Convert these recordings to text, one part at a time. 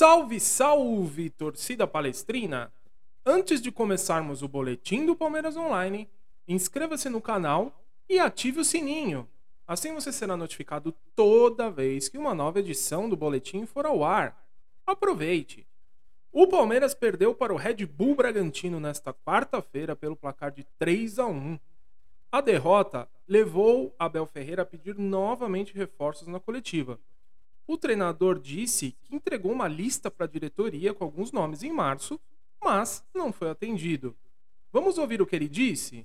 Salve, salve, torcida palestrina! Antes de começarmos o boletim do Palmeiras Online, inscreva-se no canal e ative o sininho. Assim você será notificado toda vez que uma nova edição do boletim for ao ar. Aproveite! O Palmeiras perdeu para o Red Bull Bragantino nesta quarta-feira pelo placar de 3 a 1. A derrota levou Abel Ferreira a pedir novamente reforços na coletiva. O treinador disse que entregou uma lista para a diretoria com alguns nomes em março, mas não foi atendido. Vamos ouvir o que ele disse?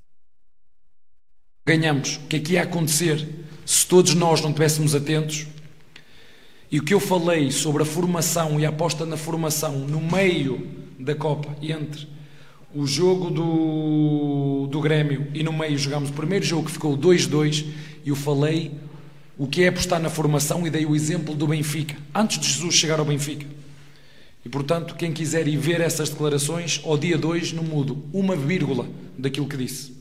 Ganhamos. O que é que ia acontecer se todos nós não estivéssemos atentos? E o que eu falei sobre a formação e a aposta na formação no meio da Copa, entre o jogo do, do Grêmio e no meio jogámos o primeiro jogo que ficou 2-2, e eu falei o que é apostar na formação e dei o exemplo do Benfica, antes de Jesus chegar ao Benfica. E portanto, quem quiser ir ver essas declarações, ao dia 2 não mudo uma vírgula daquilo que disse.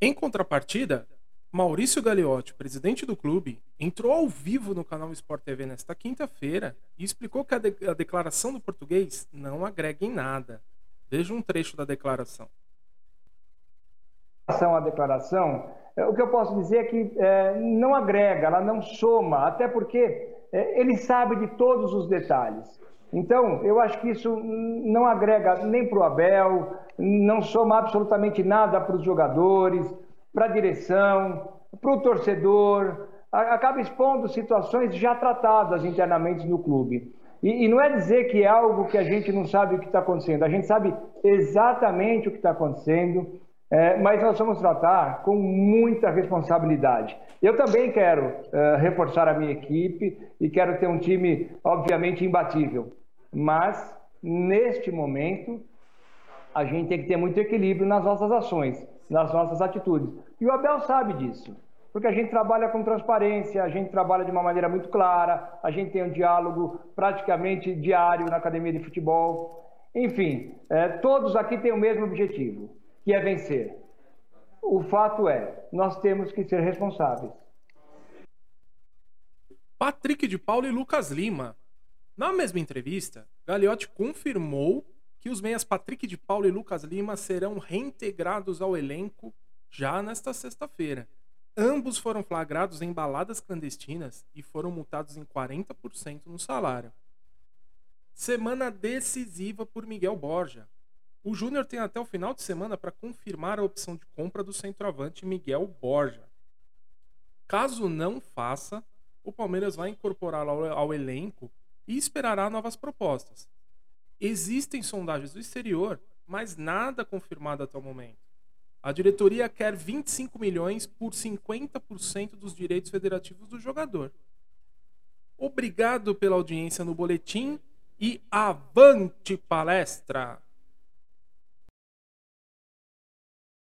Em contrapartida, Maurício Gagliotti, presidente do clube, entrou ao vivo no canal Sport TV nesta quinta-feira e explicou que a, de a declaração do português não agrega em nada. Veja um trecho da declaração. Em relação à declaração, o que eu posso dizer é que é, não agrega, ela não soma, até porque é, ele sabe de todos os detalhes. Então, eu acho que isso não agrega nem para o Abel, não soma absolutamente nada para os jogadores, para a direção, para o torcedor, acaba expondo situações já tratadas internamente no clube. E, e, não é dizer que é algo que a gente não sabe o que está acontecendo, a gente sabe exatamente o que está acontecendo, é, mas nós vamos tratar com muita responsabilidade. Eu também quero é, reforçar a minha equipe e quero ter um time, obviamente, imbatível. Mas, neste momento, a gente tem que ter muito equilíbrio nas nossas ações, nas nossas atitudes. E o Abel sabe disso, porque a gente trabalha com transparência, a gente trabalha de uma maneira muito clara, a gente tem um diálogo praticamente diário na academia de futebol. Enfim, é, todos aqui têm o mesmo objetivo que é vencer. O fato é, nós temos que ser responsáveis. Patrick de Paulo e Lucas Lima. Na mesma entrevista, Gagliotti confirmou que os meias Patrick de Paulo e Lucas Lima serão reintegrados ao elenco já nesta sexta-feira. Ambos foram flagrados em baladas clandestinas e foram multados em 40% no salário. Semana decisiva por Miguel Borja. O Júnior tem até o final de semana para confirmar a opção de compra do centroavante Miguel Borja. Caso não faça, o Palmeiras vai incorporá-lo ao, elenco e esperará novas propostas. Existem sondagens do exterior, mas nada confirmado até o momento. A diretoria quer 25 milhões por 50% dos direitos federativos do jogador. Obrigado pela audiência no boletim e avante palestra!